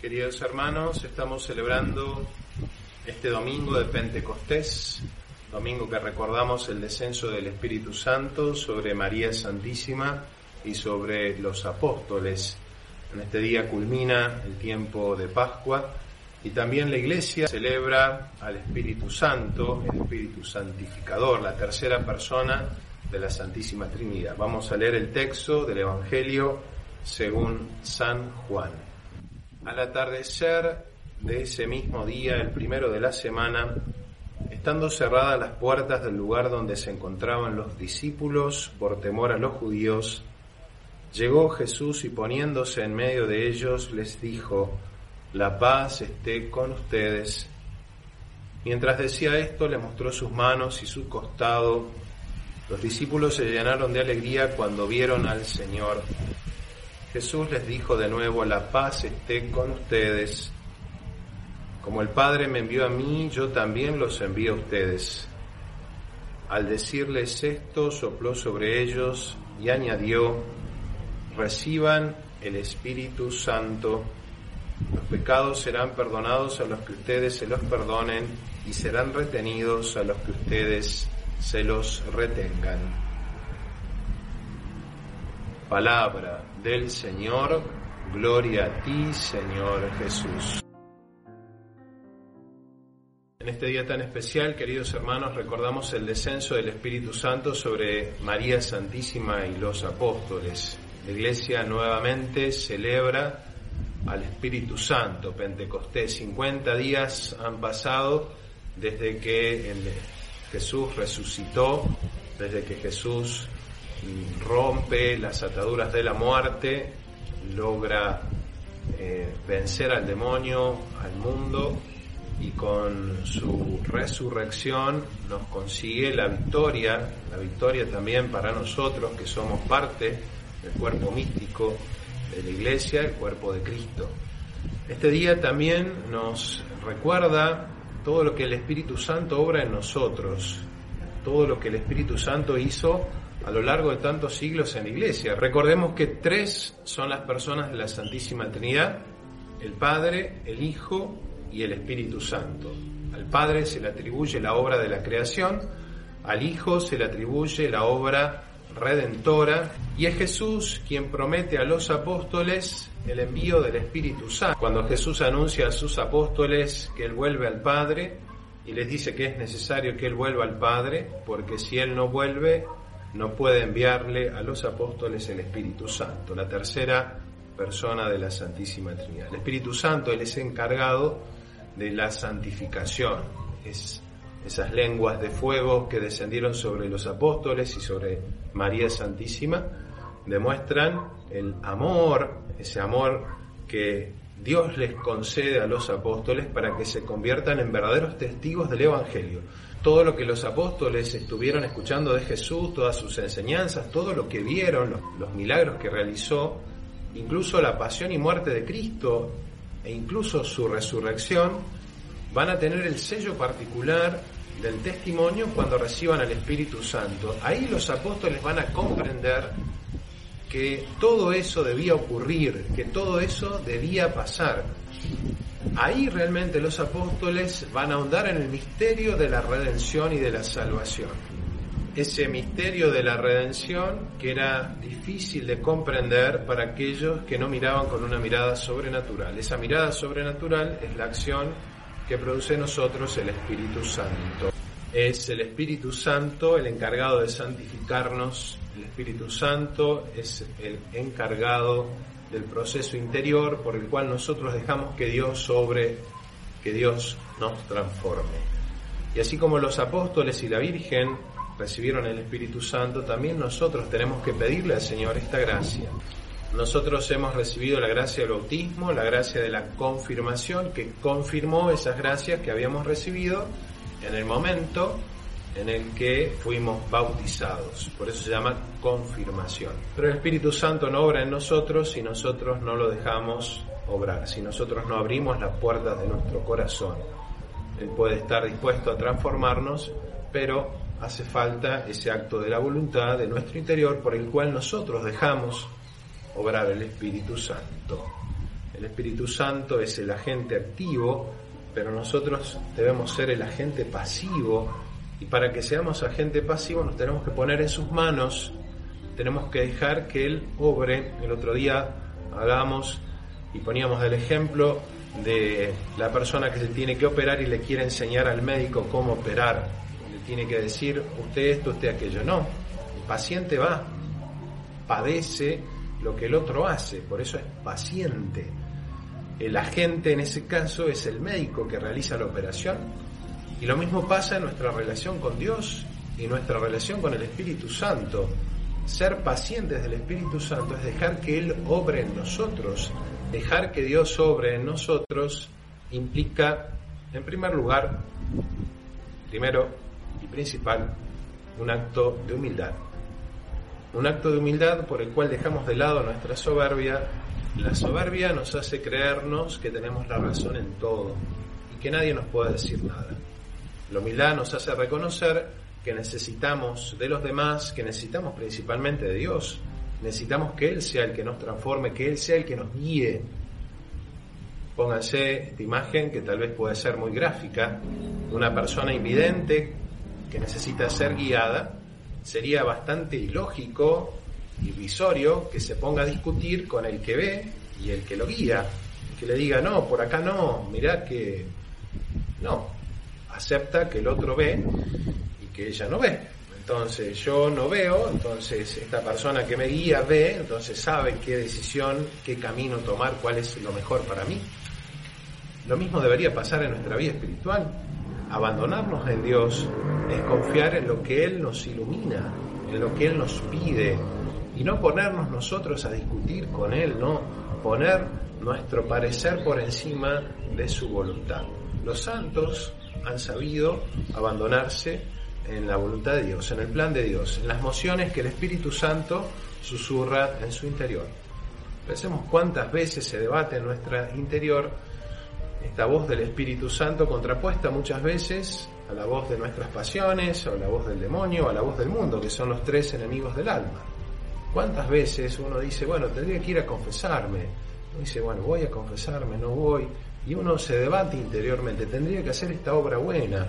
Queridos hermanos, estamos celebrando este domingo de Pentecostés, domingo que recordamos el descenso del Espíritu Santo sobre María Santísima y sobre los apóstoles. En este día culmina el tiempo de Pascua y también la Iglesia celebra al Espíritu Santo, el Espíritu Santificador, la tercera persona de la Santísima Trinidad. Vamos a leer el texto del Evangelio según San Juan. Al atardecer de ese mismo día, el primero de la semana, estando cerradas las puertas del lugar donde se encontraban los discípulos por temor a los judíos, llegó Jesús y poniéndose en medio de ellos les dijo, la paz esté con ustedes. Mientras decía esto, le mostró sus manos y su costado. Los discípulos se llenaron de alegría cuando vieron al Señor. Jesús les dijo de nuevo, la paz esté con ustedes. Como el Padre me envió a mí, yo también los envío a ustedes. Al decirles esto, sopló sobre ellos y añadió, reciban el Espíritu Santo. Los pecados serán perdonados a los que ustedes se los perdonen y serán retenidos a los que ustedes se los retengan. Palabra del Señor, gloria a ti, Señor Jesús. En este día tan especial, queridos hermanos, recordamos el descenso del Espíritu Santo sobre María Santísima y los apóstoles. La Iglesia nuevamente celebra al Espíritu Santo, Pentecostés. 50 días han pasado desde que Jesús resucitó, desde que Jesús rompe las ataduras de la muerte, logra eh, vencer al demonio, al mundo, y con su resurrección nos consigue la victoria, la victoria también para nosotros que somos parte del cuerpo místico de la iglesia, el cuerpo de Cristo. Este día también nos recuerda todo lo que el Espíritu Santo obra en nosotros, todo lo que el Espíritu Santo hizo a lo largo de tantos siglos en la iglesia. Recordemos que tres son las personas de la Santísima Trinidad, el Padre, el Hijo y el Espíritu Santo. Al Padre se le atribuye la obra de la creación, al Hijo se le atribuye la obra redentora y es Jesús quien promete a los apóstoles el envío del Espíritu Santo. Cuando Jesús anuncia a sus apóstoles que Él vuelve al Padre y les dice que es necesario que Él vuelva al Padre, porque si Él no vuelve, no puede enviarle a los apóstoles el Espíritu Santo, la tercera persona de la Santísima Trinidad. El Espíritu Santo, Él es encargado de la santificación, es esas lenguas de fuego que descendieron sobre los apóstoles y sobre María Santísima, demuestran el amor, ese amor que Dios les concede a los apóstoles para que se conviertan en verdaderos testigos del Evangelio. Todo lo que los apóstoles estuvieron escuchando de Jesús, todas sus enseñanzas, todo lo que vieron, los, milagros que realizó, incluso la pasión y muerte de Cristo e incluso su resurrección, van a tener el sello particular del testimonio cuando reciban al Espíritu Santo. Ahí los apóstoles van a comprender que todo eso debía ocurrir, que todo eso debía pasar. Ahí realmente los apóstoles van a ahondar en el misterio de la redención y de la salvación. Ese misterio de la redención que era difícil de comprender para aquellos que no miraban con una mirada sobrenatural. Esa mirada sobrenatural es la acción que produce en nosotros el Espíritu Santo. Es el Espíritu Santo el encargado de santificarnos, el Espíritu Santo es el encargado del proceso interior por el cual nosotros dejamos que Dios sobre, que Dios nos transforme. Y así como los apóstoles y la Virgen recibieron el Espíritu Santo, también nosotros tenemos que pedirle al Señor esta gracia. nosotros hemos recibido la gracia del bautismo, la gracia de la confirmación, que confirmó esas gracias que habíamos recibido en el momento en el que fuimos bautizados. Por eso se llama confirmación. Pero el Espíritu Santo no obra en nosotros si nosotros no lo dejamos obrar, si nosotros no abrimos las puertas de nuestro corazón. Él puede estar dispuesto a transformarnos, pero hace falta ese acto de la voluntad de nuestro interior por el cual nosotros dejamos obrar el Espíritu Santo. El Espíritu Santo es el agente activo, pero nosotros debemos ser el agente pasivo y para que seamos agente pasivo nos tenemos que poner en sus manos, tenemos que dejar que Él obre. El otro día hagamos y poníamos el ejemplo de la persona que se tiene que operar y le quiere enseñar al médico cómo operar. Le tiene que decir usted esto, usted aquello. No, el paciente va, padece lo que el otro hace, por eso es paciente. El agente en ese caso es el médico que realiza la operación y lo mismo pasa en nuestra relación con Dios y nuestra relación con el Espíritu Santo. Ser pacientes del Espíritu Santo es dejar que Él obre en nosotros. Dejar que Dios obre en nosotros implica, en primer lugar, primero y principal, un acto de humildad. Un acto de humildad por el cual dejamos de lado nuestra soberbia. La soberbia nos hace creernos que tenemos la razón en todo y que nadie nos puede decir nada. La humildad nos hace reconocer que necesitamos de los demás, que necesitamos principalmente de Dios. Necesitamos que Él sea el que nos transforme, que Él sea el que nos guíe. Pónganse esta imagen que tal vez puede ser muy gráfica. Una persona invidente que necesita ser guiada. Sería bastante ilógico, irrisorio, que se ponga a discutir con el que ve y el que lo guía. Que le diga, no, por acá no, mirá que... No, acepta que el otro ve y que ella no ve. Entonces yo no veo, entonces esta persona que me guía ve, entonces sabe qué decisión, qué camino tomar, cuál es lo mejor para mí. Lo mismo debería pasar en nuestra vida espiritual. Abandonarnos en Dios es confiar en lo que Él nos ilumina, en lo que Él nos pide, y no ponernos nosotros a discutir con Él, no poner nuestro parecer por encima de su voluntad. Los santos han sabido abandonarse en la voluntad de Dios, en el plan de Dios, en las mociones que el Espíritu Santo susurra en su interior. Pensemos cuántas veces se debate en nuestro interior esta voz del Espíritu Santo contrapuesta muchas veces a la voz de nuestras pasiones, o a la voz del demonio, o a la voz del mundo, que son los tres enemigos del alma. ¿Cuántas veces uno dice, bueno, tendría que ir a confesarme? Uno dice, bueno, voy a confesarme, no voy y uno se debate interiormente, tendría que hacer esta obra buena,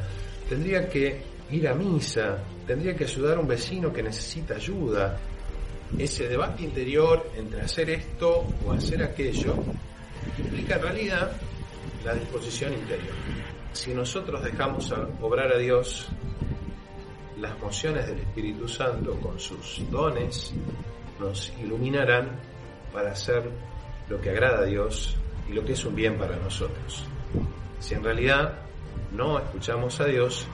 tendría que ir a misa, tendría que ayudar a un vecino que necesita ayuda. Ese debate interior entre hacer esto o hacer aquello implica en realidad la disposición interior. Si nosotros dejamos obrar a Dios, las mociones del Espíritu Santo con sus dones nos iluminarán para hacer lo que agrada a Dios y lo que es un bien para nosotros. Si en realidad no escuchamos a Dios,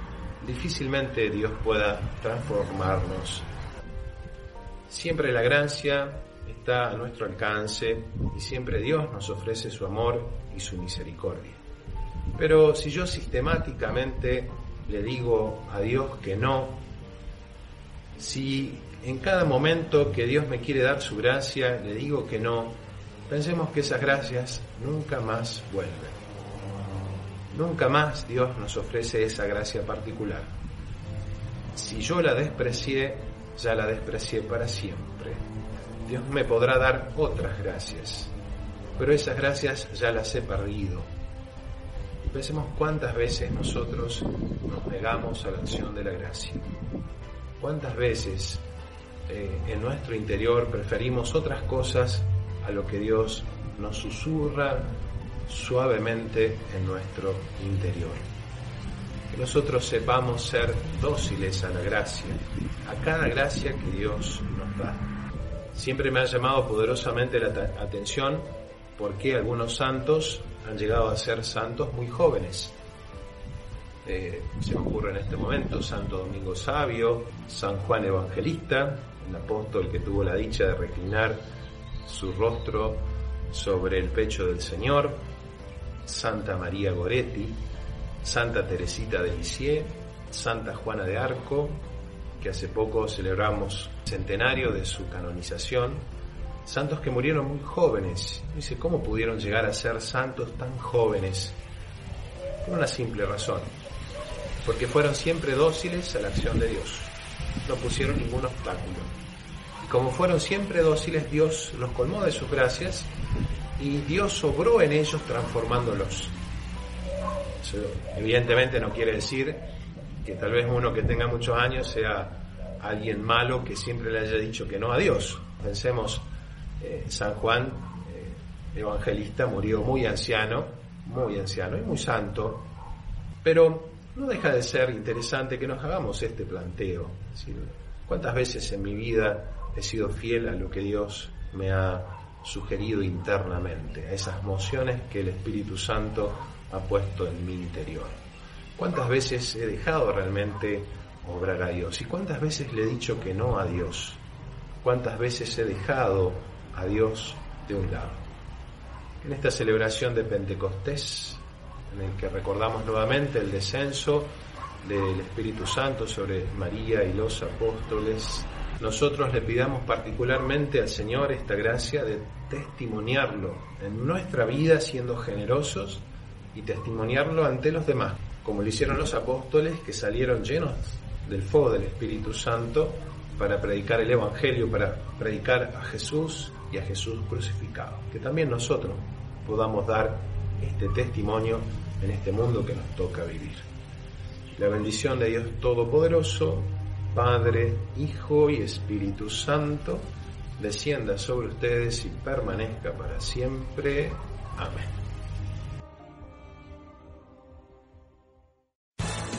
difícilmente Dios pueda transformarnos. Siempre la gracia está a nuestro alcance y siempre Dios nos ofrece su amor y su misericordia. Pero si yo sistemáticamente le digo a Dios que no, si en cada momento que Dios me quiere dar su gracia le digo que no, pensemos que esas gracias nunca más vuelven. Nunca más Dios nos ofrece esa gracia particular. Si yo la desprecié, ya la desprecié para siempre. Dios me podrá dar otras gracias, pero esas gracias ya las he perdido. Pensemos cuántas veces nosotros nos negamos a la acción de la gracia. Cuántas veces eh, en nuestro interior preferimos otras cosas a lo que Dios nos susurra suavemente en nuestro interior. Que nosotros sepamos ser dóciles a la gracia, a cada gracia que Dios nos da. Siempre me ha llamado poderosamente la atención por qué algunos santos han llegado a ser santos muy jóvenes. Eh, se me ocurre en este momento Santo Domingo Sabio, San Juan Evangelista, el apóstol que tuvo la dicha de reclinar su rostro sobre el pecho del Señor, Santa María Goretti, Santa Teresita de Lisieux, Santa Juana de Arco, que hace poco celebramos centenario de su canonización, santos que murieron muy jóvenes. Dice, ¿cómo pudieron llegar a ser santos tan jóvenes? Por una simple razón, porque fueron siempre dóciles a la acción de Dios, no pusieron ningún obstáculo. Como fueron siempre dóciles, Dios los colmó de sus gracias y Dios obró en ellos transformándolos. Eso evidentemente no quiere decir que tal vez uno que tenga muchos años sea alguien malo que siempre le haya dicho que no a Dios. Pensemos, eh, San Juan, eh, evangelista, murió muy anciano, muy anciano y muy santo, pero no deja de ser interesante que nos hagamos este planteo. ¿Cuántas veces en mi vida he sido fiel a lo que Dios me ha sugerido internamente, a esas mociones que el Espíritu Santo ha puesto en mi interior? ¿Cuántas veces he dejado realmente obrar a Dios? ¿Y cuántas veces le he dicho que no a Dios? ¿Cuántas veces he dejado a Dios de un lado? En esta celebración de Pentecostés, en el que recordamos nuevamente el descenso del Espíritu Santo sobre María y los apóstoles, nosotros le pidamos particularmente al Señor esta gracia de testimoniarlo en nuestra vida siendo generosos y testimoniarlo ante los demás como lo hicieron los apóstoles que salieron llenos del fuego del Espíritu Santo para predicar el Evangelio, para predicar a Jesús y a Jesús crucificado. Que también nosotros podamos dar este testimonio en este mundo que nos toca vivir. La bendición de Dios Todopoderoso, Padre, Hijo y Espíritu Santo, descienda sobre ustedes y permanezca para siempre. Amén.